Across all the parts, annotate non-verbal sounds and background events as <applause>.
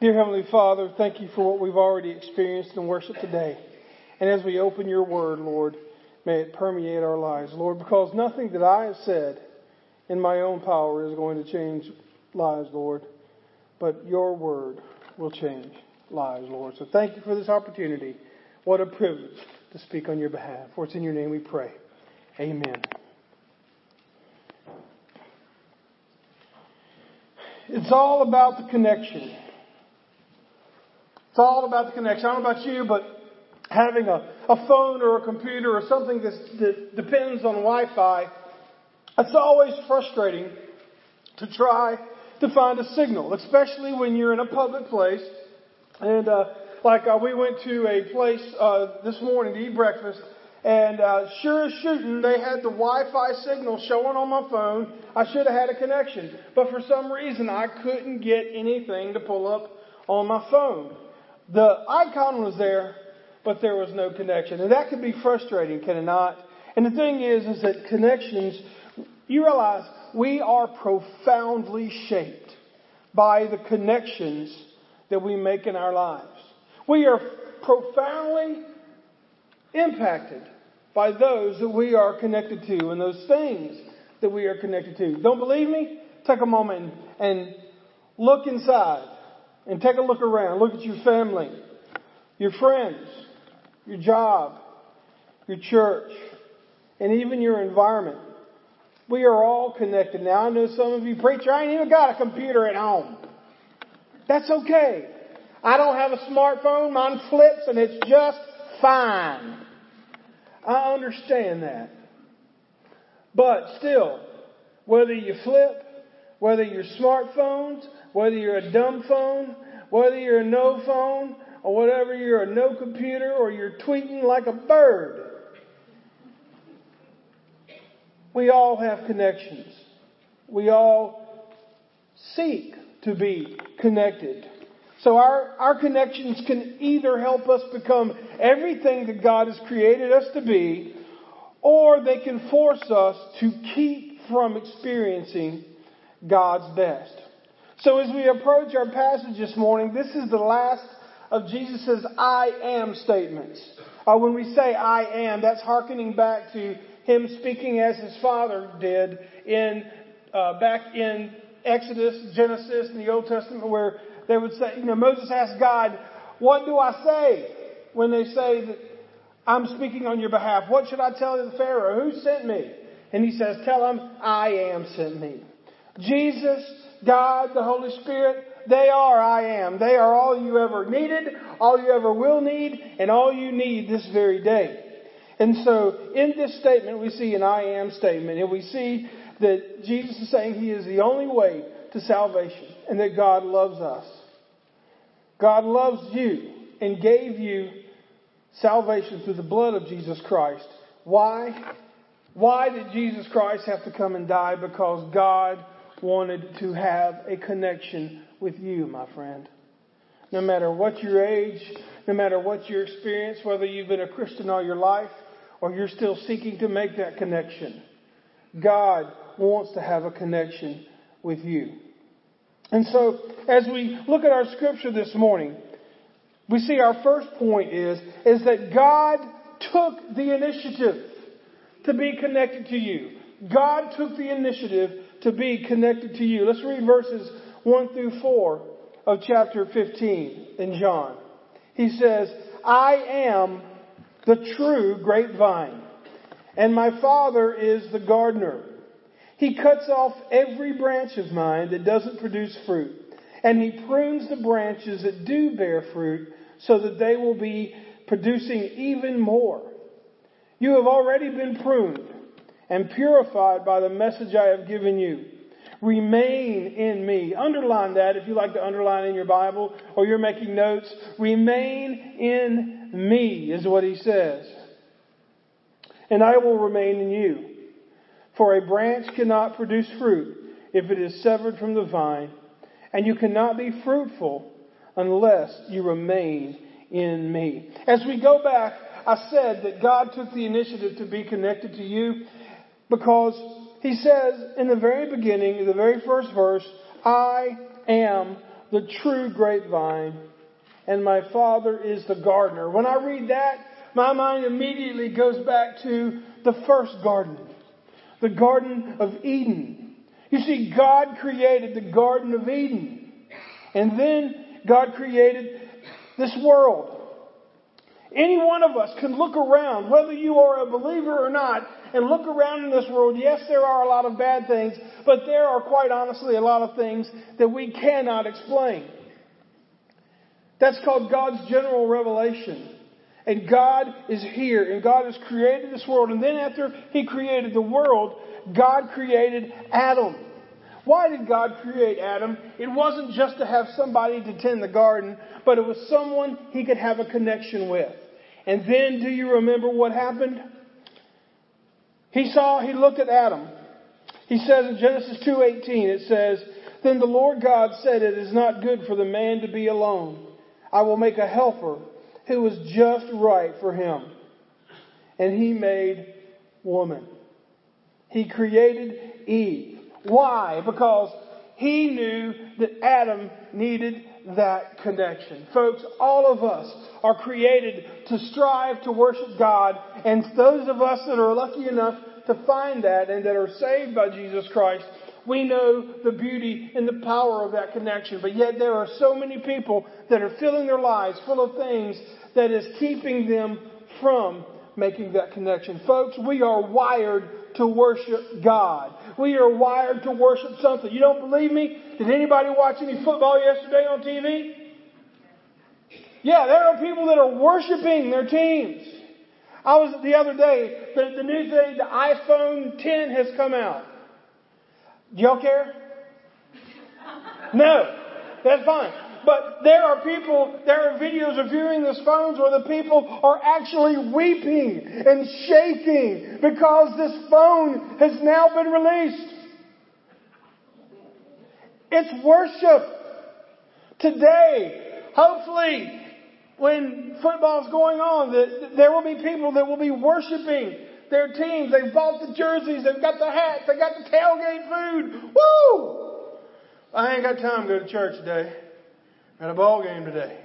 Dear Heavenly Father, thank you for what we've already experienced in worship today. And as we open your word, Lord, may it permeate our lives, Lord, because nothing that I have said in my own power is going to change lives, Lord, but your word will change lives, Lord. So thank you for this opportunity. What a privilege to speak on your behalf. For it's in your name we pray. Amen. It's all about the connection. It's all about the connection. I don't know about you, but having a, a phone or a computer or something that depends on Wi-Fi, it's always frustrating to try to find a signal, especially when you're in a public place. And uh, like uh, we went to a place uh, this morning to eat breakfast, and uh, sure as shooting, they had the Wi-Fi signal showing on my phone. I should have had a connection, but for some reason I couldn't get anything to pull up on my phone. The icon was there, but there was no connection. And that can be frustrating, can it not? And the thing is, is that connections, you realize we are profoundly shaped by the connections that we make in our lives. We are profoundly impacted by those that we are connected to and those things that we are connected to. Don't believe me? Take a moment and look inside and take a look around. Look at your family, your friends, your job, your church, and even your environment. We are all connected. Now, I know some of you, preacher, I ain't even got a computer at home. That's okay. I don't have a smartphone. Mine flips and it's just fine. I understand that. But still, whether you flip, whether you're smartphones, whether you're a dumb phone, whether you're a no phone, or whatever you're a no computer, or you're tweeting like a bird, we all have connections. We all seek to be connected. So our, our connections can either help us become everything that God has created us to be, or they can force us to keep from experiencing God's best. So as we approach our passage this morning, this is the last of Jesus' I am statements. Uh, when we say I am, that's hearkening back to him speaking as his father did in uh, back in Exodus, Genesis, in the Old Testament, where they would say, you know, Moses asked God, what do I say when they say that I'm speaking on your behalf? What should I tell the Pharaoh? Who sent me? And he says, tell him, I am sent me. Jesus, God, the Holy Spirit, they are I am. They are all you ever needed, all you ever will need, and all you need this very day. And so in this statement, we see an I am statement, and we see that Jesus is saying He is the only way to salvation, and that God loves us. God loves you and gave you salvation through the blood of Jesus Christ. Why? Why did Jesus Christ have to come and die? Because God wanted to have a connection with you, my friend. No matter what your age, no matter what your experience, whether you've been a Christian all your life or you're still seeking to make that connection, God wants to have a connection with you. And so, as we look at our scripture this morning, we see our first point is, is that God took the initiative to be connected to you. God took the initiative to be connected to you. Let's read verses 1 through 4 of chapter 15 in John. He says, I am the true grapevine, and my Father is the gardener. He cuts off every branch of mine that doesn't produce fruit, and he prunes the branches that do bear fruit so that they will be producing even more. You have already been pruned and purified by the message I have given you. Remain in me. Underline that if you like to underline in your Bible or you're making notes. Remain in me is what he says. And I will remain in you. For a branch cannot produce fruit if it is severed from the vine, and you cannot be fruitful unless you remain in me. As we go back, I said that God took the initiative to be connected to you because he says in the very beginning, in the very first verse, I am the true grapevine, and my Father is the gardener. When I read that, my mind immediately goes back to the first garden, the Garden of Eden. You see, God created the Garden of Eden. And then God created this world. Any one of us can look around, whether you are a believer or not, and look around in this world. Yes, there are a lot of bad things, but there are quite honestly a lot of things that we cannot explain. That's called God's general revelation. And God is here, and God has created this world. And then after He created the world, God created Adam. Why did God create Adam? It wasn't just to have somebody to tend the garden, but it was someone he could have a connection with. And then, do you remember what happened? He saw, he looked at Adam. He says in Genesis 2.18, it says, Then the Lord God said, It is not good for the man to be alone. I will make a helper who is just right for him. And he made woman. He created Eve. Why? Because he knew that Adam needed that connection. Folks, all of us are created to strive to worship God, and those of us that are lucky enough to find that and that are saved by Jesus Christ, we know the beauty and the power of that connection. But yet there are so many people that are filling their lives full of things that is keeping them from making that connection. Folks, we are wired to worship God. We are wired to worship something. You don't believe me? Did anybody watch any football yesterday on TV? Yeah, there are people that are worshiping their teams. I was the other day, the, the new thing, the iPhone 10 has come out. Do y'all care? No. That's fine. But there are people, there are videos of viewing these phones where the people are actually weeping and shaking because this phone has now been released. It's worship. Today, hopefully, when football's going on, there will be people that will be worshiping their teams. They've bought the jerseys, they've got the hats, they got the tailgate food. Woo! I ain't got time to go to church today at a ball game today.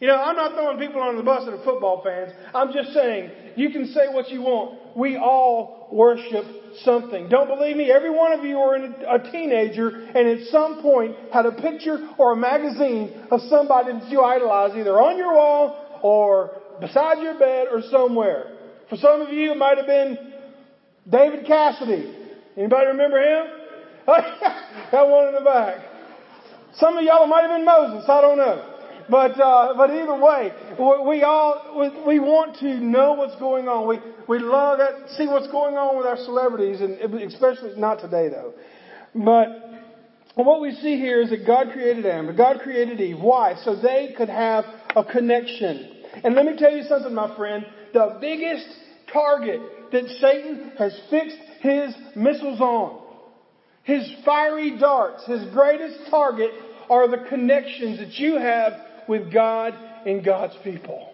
You know, I'm not throwing people under the bus that are football fans. I'm just saying, you can say what you want. We all worship something. Don't believe me? Every one of you are a teenager and at some point had a picture or a magazine of somebody that you idolize either on your wall or beside your bed or somewhere. For some of you, it might have been David Cassidy. Anybody remember him? <laughs> Got one in the back. Some of y'all might have been Moses. I don't know. But, uh, but either way, we all, we want to know what's going on. We, we love that, see what's going on with our celebrities and especially, not today though. But, what we see here is that God created Adam, God created Eve. Why? So they could have a connection. And let me tell you something, my friend. The biggest target that Satan has fixed his missiles on, his fiery darts, his greatest target are the connections that you have with God and God's people.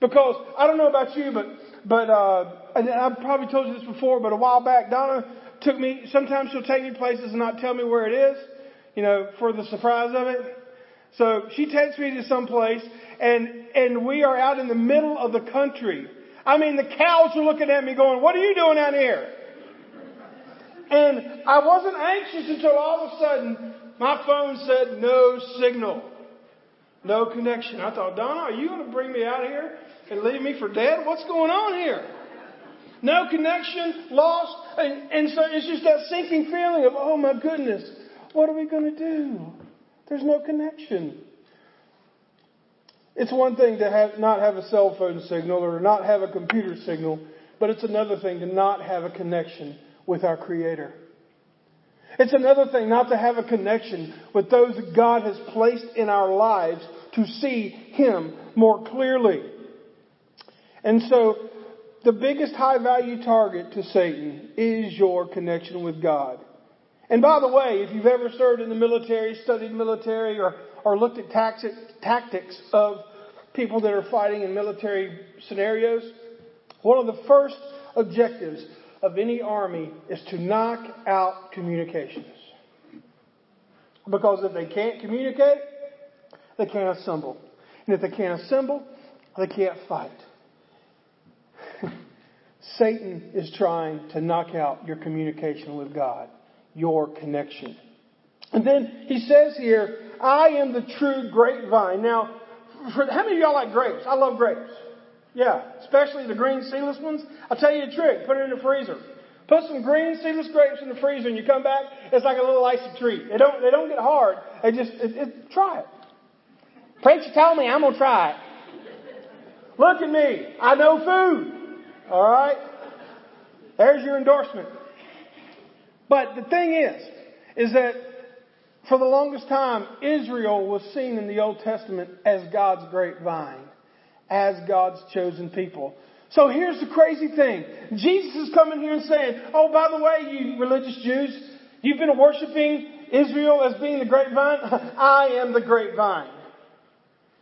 Because I don't know about you, but but uh, I've probably told you this before, but a while back, Donna took me. Sometimes she'll take me places and not tell me where it is, you know, for the surprise of it. So she takes me to some place, and and we are out in the middle of the country. I mean, the cows are looking at me, going, "What are you doing out here?" And I wasn't anxious until all of a sudden my phone said no signal. No connection. I thought, Donna, are you going to bring me out here and leave me for dead? What's going on here? No connection, lost, and, and so it's just that sinking feeling of, oh my goodness, what are we going to do? There's no connection. It's one thing to have, not have a cell phone signal or not have a computer signal, but it's another thing to not have a connection with our Creator. It's another thing not to have a connection with those that God has placed in our lives to see Him more clearly. And so, the biggest high value target to Satan is your connection with God. And by the way, if you've ever served in the military, studied military, or, or looked at tactics of people that are fighting in military scenarios, one of the first objectives of any army is to knock out communications. Because if they can't communicate, they can't assemble. And if they can't assemble, they can't fight. <laughs> Satan is trying to knock out your communication with God, your connection. And then he says here, I am the true grapevine. Now, for, how many of y'all like grapes? I love grapes. Yeah, especially the green seedless ones. I'll tell you a trick. Put it in the freezer. Put some green seedless grapes in the freezer and you come back, it's like a little icy treat. They don't, they don't get hard. They just, it, it, try it. Preacher told me I'm going to try it. Look at me. I know food. All right? There's your endorsement. But the thing is, is that for the longest time, Israel was seen in the Old Testament as God's grapevine, as God's chosen people. So here's the crazy thing. Jesus is coming here and saying, oh, by the way, you religious Jews, you've been worshiping Israel as being the grapevine. <laughs> I am the grapevine.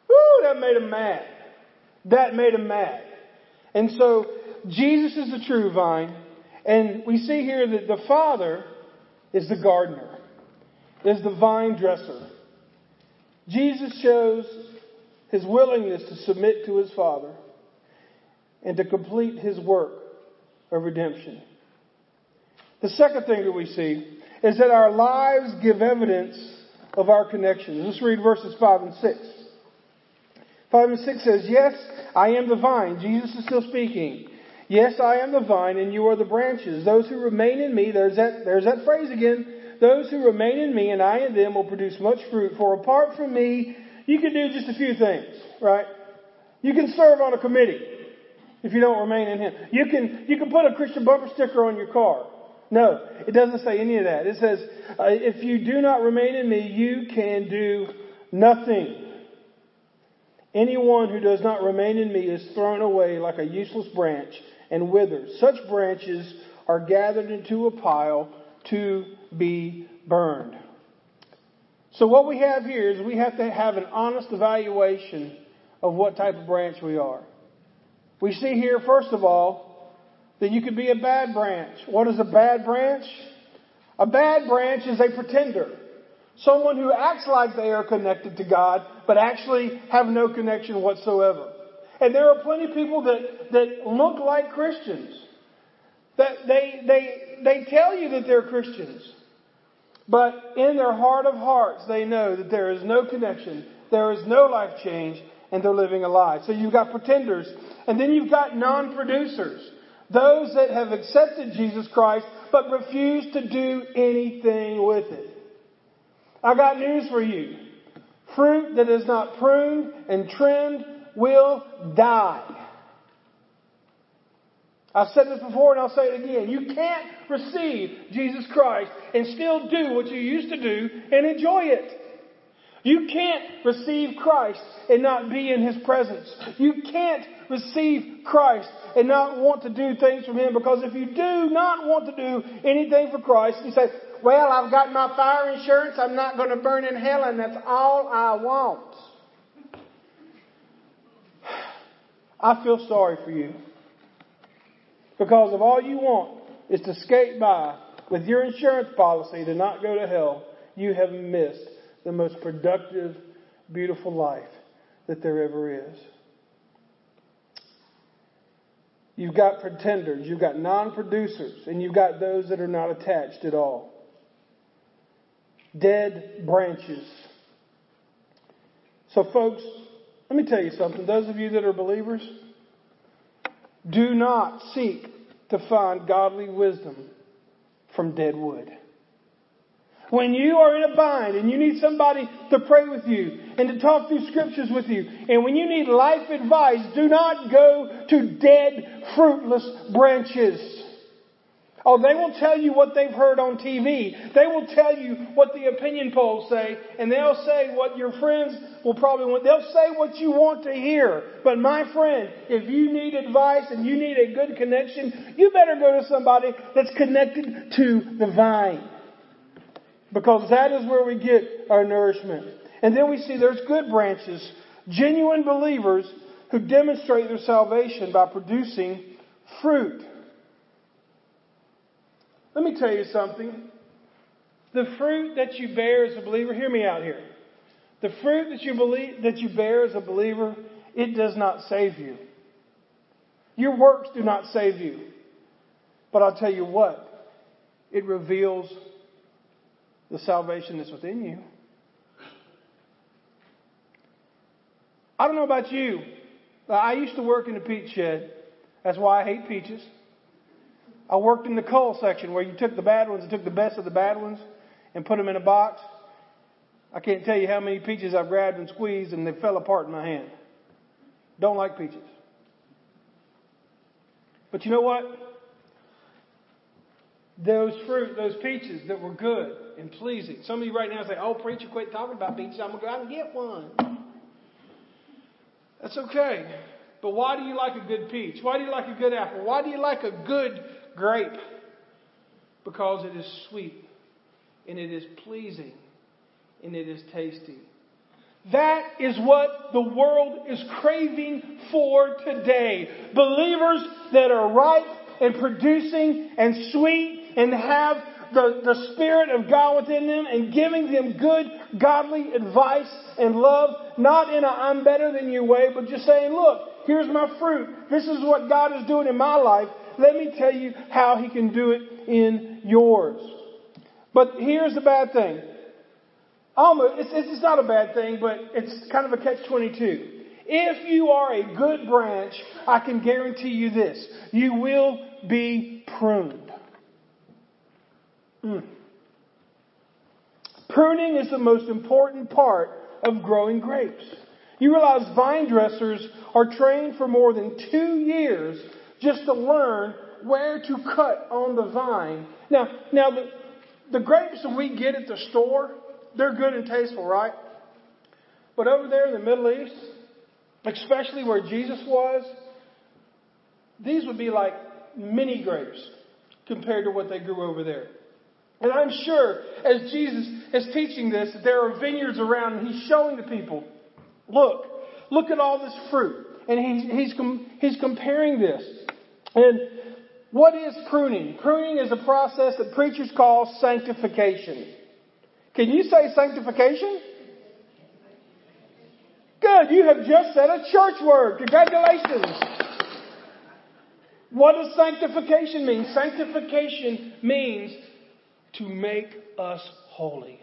Woo, that made him mad. That made him mad. And so Jesus is the true vine. And we see here that the Father is the gardener, is the vine dresser. Jesus shows his willingness to submit to his Father and to complete his work of redemption. The second thing that we see is that our lives give evidence of our connection. Let's read verses 5 and 6. 5 and 6 says, Yes, I am the vine. Jesus is still speaking. Yes, I am the vine and you are the branches. Those who remain in me, there's that, there's that phrase again. Those who remain in me and I in them will produce much fruit. For apart from me, you can do just a few things, right? You can serve on a committee if you don't remain in Him. You can, you can put a Christian bumper sticker on your car. No, it doesn't say any of that. It says, uh, if you do not remain in me, you can do nothing. Anyone who does not remain in me is thrown away like a useless branch and withers. Such branches are gathered into a pile to be burned. So what we have here is we have to have an honest evaluation of what type of branch we are. We see here, first of all, that you could be a bad branch. What is a bad branch? A bad branch is a pretender. Someone who acts like they are connected to God, but actually have no connection whatsoever. And there are plenty of people that, that look like Christians. That they, they, they tell you that they're Christians. But in their heart of hearts, they know that there is no connection, there is no life change, and they're living a lie. So you've got pretenders. And then you've got non-producers. Those that have accepted Jesus Christ, but refuse to do anything with it. I got news for you. Fruit that is not pruned and trimmed will die. I've said this before and I'll say it again. You can't receive Jesus Christ and still do what you used to do and enjoy it. You can't receive Christ and not be in His presence. You can't receive Christ and not want to do things from Him because if you do not want to do anything for Christ, you say, well, I've got my fire insurance. I'm not going to burn in hell, and that's all I want. <sighs> I feel sorry for you. Because if all you want is to skate by with your insurance policy to not go to hell, you have missed the most productive, beautiful life that there ever is. You've got pretenders, you've got non producers, and you've got those that are not attached at all dead branches. So, folks, let me tell you something. Those of you that are believers, do not seek to find godly wisdom from dead wood. When you are in a bind and you need somebody to pray with you and to talk through scriptures with you, and when you need life advice, do not go to dead, fruitless branches. Oh, they will tell you what they've heard on TV. They will tell you what the opinion polls say, and they'll say what your friends will probably want. They'll say what you want to hear. But my friend, if you need advice and you need a good connection, you better go to somebody that's connected to the vine. Because that is where we get our nourishment. And then we see there's good branches, genuine believers who demonstrate their salvation by producing fruit. Let me tell you something. The fruit that you bear as a believer, hear me out here. The fruit that you believe, that you bear as a believer, it does not save you. Your works do not save you. But I'll tell you what, it reveals the salvation that's within you. I don't know about you. but I used to work in the peach shed. That's why I hate peaches. I worked in the cull section where you took the bad ones and took the best of the bad ones and put them in a box. I can't tell you how many peaches I've grabbed and squeezed and they fell apart in my hand. Don't like peaches. But you know what? Those fruit, those peaches that were good and pleasing. Some of you right now say, "Oh, preacher, quit talking about peaches. I'm gonna go out and get one." That's okay. But why do you like a good peach? Why do you like a good apple? Why do you like a good grape? Because it is sweet and it is pleasing and it is tasty. That is what the world is craving for today. Believers that are ripe and producing and sweet and have the, the Spirit of God within them and giving them good, godly advice and love, not in a I'm better than you way, but just saying, look, here's my fruit. This is what God is doing in my life. Let me tell you how He can do it in yours. But here's the bad thing. Almost, it's, it's not a bad thing, but it's kind of a catch-22. If you are a good branch, I can guarantee you this. You will be pruned. Mm. Pruning is the most important part of growing grapes. You realize vine dressers are trained for more than two years just to learn where to cut on the vine. Now, now the, the grapes that we get at the store, they're good and tasteful, right? But over there in the Middle East, especially where Jesus was, these would be like mini grapes compared to what they grew over there. And I'm sure as Jesus is teaching this, there are vineyards around and he's showing the people, look, look at all this fruit. And he's, he's, he's comparing this. And what is pruning? Pruning is a process that preachers call sanctification. Can you say sanctification? Good, you have just said a church word. Congratulations. What does sanctification mean? Sanctification means to make us holy,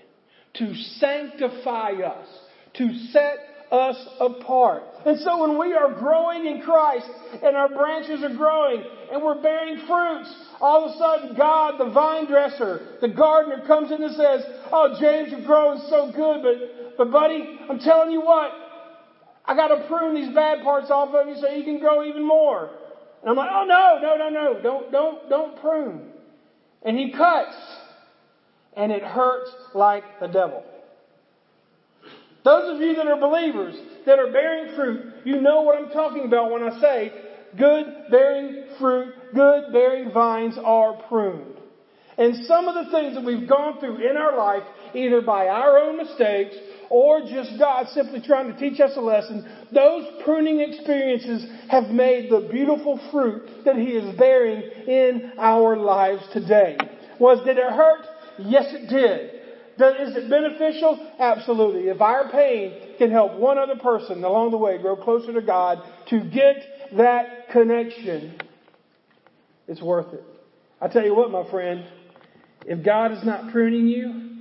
to sanctify us, to set us apart. And so when we are growing in Christ and our branches are growing and we're bearing fruits, all of a sudden God, the vine dresser, the gardener comes in and says, Oh, James, you're growing so good, but, but buddy, I'm telling you what, I gotta prune these bad parts off of you so you can grow even more. And I'm like, oh no, no, no, no, don't, don't, don't prune. And he cuts. And it hurts like the devil. Those of you that are believers, that are bearing fruit, you know what I'm talking about when I say good bearing fruit, good bearing vines are pruned. And some of the things that we've gone through in our life, either by our own mistakes or just God simply trying to teach us a lesson, those pruning experiences have made the beautiful fruit that He is bearing in our lives today. Was did it hurt? Yes, it did. Is it beneficial? Absolutely. If our pain can help one other person along the way grow closer to God to get that connection, it's worth it. I tell you what, my friend, if God is not pruning you,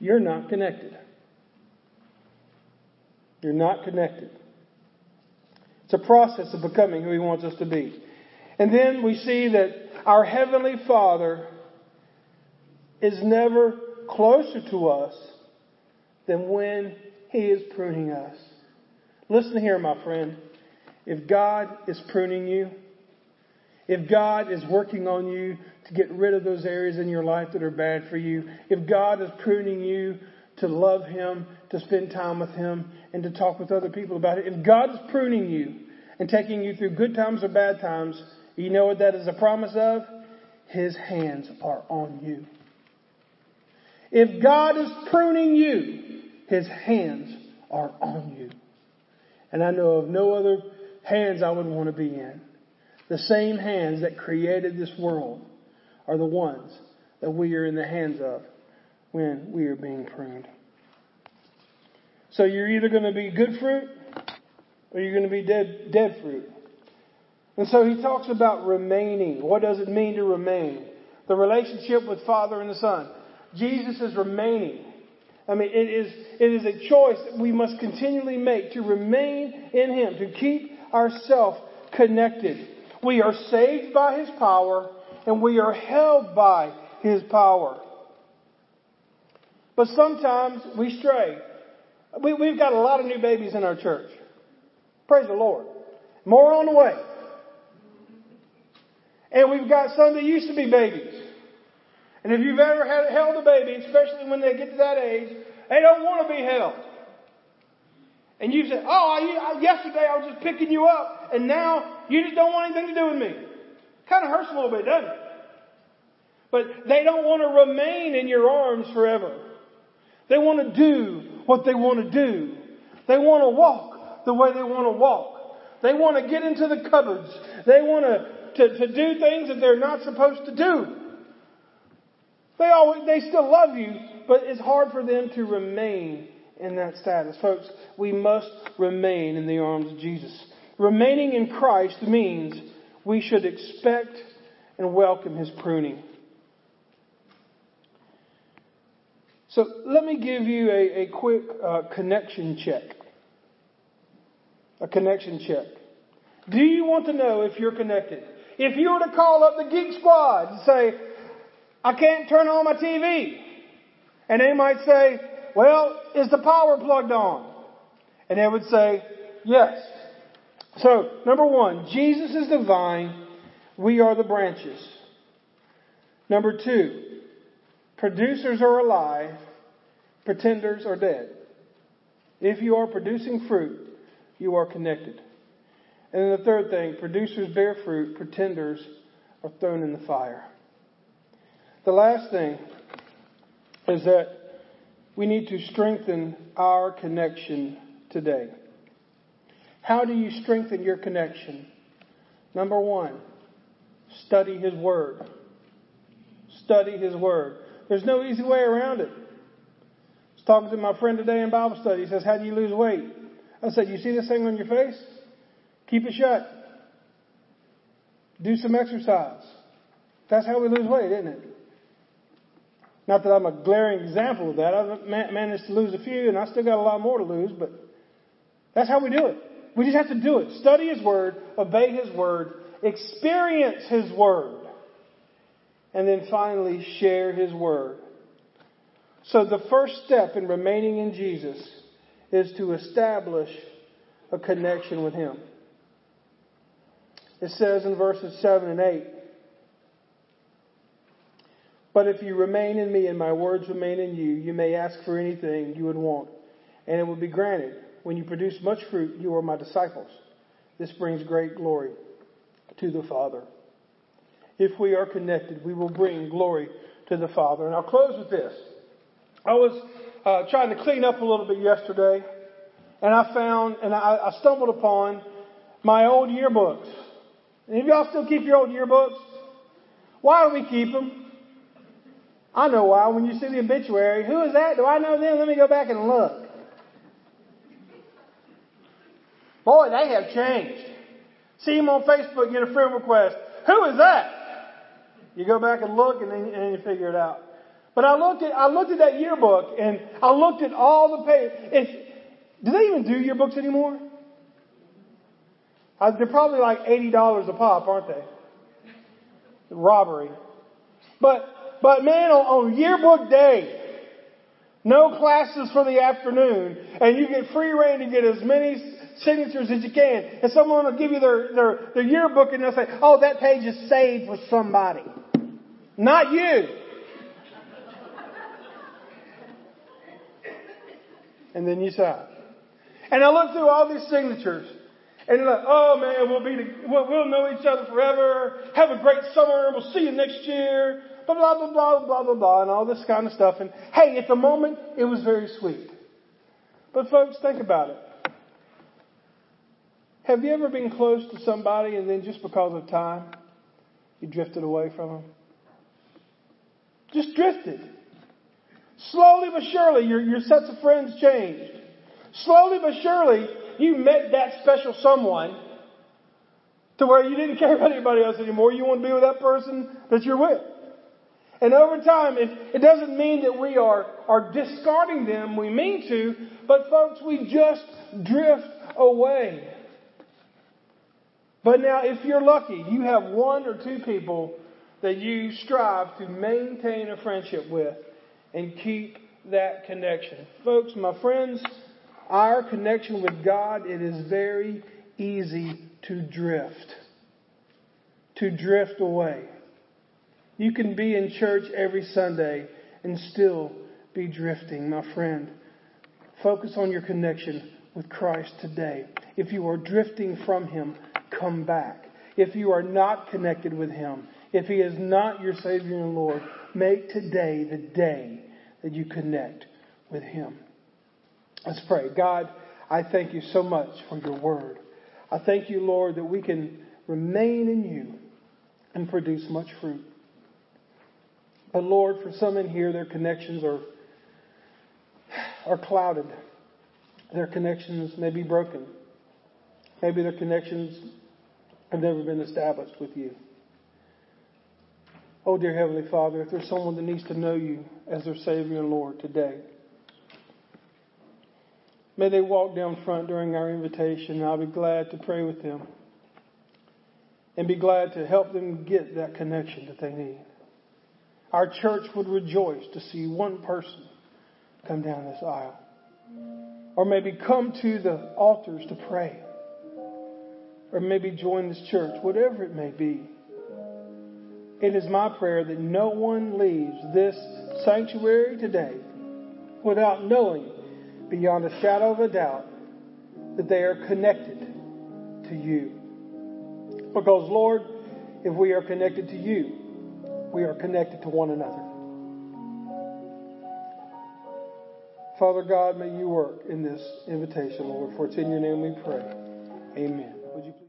you're not connected. You're not connected. It's a process of becoming who He wants us to be. And then we see that our Heavenly Father is never closer to us than when He is pruning us. Listen here, my friend. If God is pruning you, if God is working on you to get rid of those areas in your life that are bad for you, if God is pruning you to love Him, to spend time with Him, and to talk with other people about it, if God is pruning you and taking you through good times or bad times, you know what that is a promise of? His hands are on you. If God is pruning you, His hands are on you. And I know of no other hands I would want to be in. The same hands that created this world are the ones that we are in the hands of when we are being pruned. So you're either going to be good fruit or you're going to be dead, dead fruit. And so he talks about remaining. What does it mean to remain? The relationship with Father and the Son. Jesus is remaining. I mean, it is, it is a choice that we must continually make to remain in Him, to keep ourselves connected. We are saved by His power and we are held by His power. But sometimes we stray. We, we've got a lot of new babies in our church. Praise the Lord. More on the way. And we've got some that used to be babies. And if you've ever had, held a baby, especially when they get to that age, they don't want to be held. And you say, oh, I, yesterday I was just picking you up, and now you just don't want anything to do with me. Kind of hurts a little bit, doesn't it? But they don't want to remain in your arms forever. They want to do what they want to do. They want to walk the way they want to walk. They want to get into the cupboards. They want to, to, to do things that they're not supposed to do. They always, they still love you, but it's hard for them to remain in that status. Folks, we must remain in the arms of Jesus. Remaining in Christ means we should expect and welcome His pruning. So let me give you a, a quick uh, connection check. A connection check. Do you want to know if you're connected? If you were to call up the Geek Squad and say, I can't turn on my TV. And they might say, well, is the power plugged on? And they would say, yes. So, number one, Jesus is the vine. We are the branches. Number two, producers are alive. Pretenders are dead. If you are producing fruit, you are connected. And then the third thing, producers bear fruit, pretenders are thrown in the fire. The last thing is that we need to strengthen our connection today. How do you strengthen your connection? Number one, study His Word. Study His Word. There's no easy way around it. I was talking to my friend today in Bible study. He says, How do you lose weight? I said, You see this thing on your face? Keep it shut. Do some exercise. That's how we lose weight, isn't it? Not that I'm a glaring example of that. I've managed to lose a few, and I still got a lot more to lose, but that's how we do it. We just have to do it. Study His Word, obey His Word, experience His Word, and then finally share His Word. So the first step in remaining in Jesus is to establish a connection with Him. It says in verses 7 and 8, but if you remain in me and my words remain in you, you may ask for anything you would want, and it will be granted. When you produce much fruit, you are my disciples. This brings great glory to the Father. If we are connected, we will bring glory to the Father. And I'll close with this. I was uh, trying to clean up a little bit yesterday, and I found, and I, I stumbled upon my old yearbooks. Any of y'all still keep your old yearbooks? Why do we keep them? I know why. When you see the obituary, who is that? Do I know them? Let me go back and look. Boy, they have changed. See him on Facebook, get a friend request. Who is that? You go back and look, and then and you figure it out. But I looked at I looked at that yearbook, and I looked at all the pages. Do they even do yearbooks anymore? Uh, they're probably like eighty dollars a pop, aren't they? Robbery. But but man, on, on yearbook day, no classes for the afternoon, and you get free rein to get as many signatures as you can. And someone will give you their, their, their yearbook and they'll say, oh, that page is saved for somebody. Not you. and then you sign. And I look through all these signatures, and you're like, oh man, we'll be, we'll, we'll know each other forever. Have a great summer. We'll see you next year blah, blah, blah, blah, blah, blah, blah, and all this kind of stuff. And hey, at the moment, it was very sweet. But folks, think about it. Have you ever been close to somebody and then just because of time, you drifted away from them? Just drifted. Slowly but surely, your, your sets of friends changed. Slowly but surely, you met that special someone to where you didn't <laughs> care about anybody else anymore. You want to be with that person that you're with. And over time, it, it doesn't mean that we are, are discarding them. We mean to, but folks, we just drift away. But now, if you're lucky, you have one or two people that you strive to maintain a friendship with and keep that connection. Folks, my friends, our connection with God, it is very easy to drift. To drift away. You can be in church every Sunday and still be drifting, my friend. Focus on your connection with Christ today. If you are drifting from Him, come back. If you are not connected with Him, if He is not your Savior and Lord, make today the day that you connect with Him. Let's pray. God, I thank you so much for your word. I thank you, Lord, that we can remain in you and produce much fruit. But Lord, for some in here, their connections are, are clouded. Their connections may be broken. Maybe their connections have never been established with you. Oh, dear Heavenly Father, if there's someone that needs to know you as their Savior and Lord today, may they walk down front during our invitation, and I'll be glad to pray with them and be glad to help them get that connection that they need. Our church would rejoice to see one person come down this aisle. Or maybe come to the altars to pray. Or maybe join this church, whatever it may be. It is my prayer that no one leaves this sanctuary today without knowing beyond a shadow of a doubt that they are connected to you. Because, Lord, if we are connected to you, we are connected to one another. Father God, may you work in this invitation, Lord, for it's in your name we pray. Amen. Would you please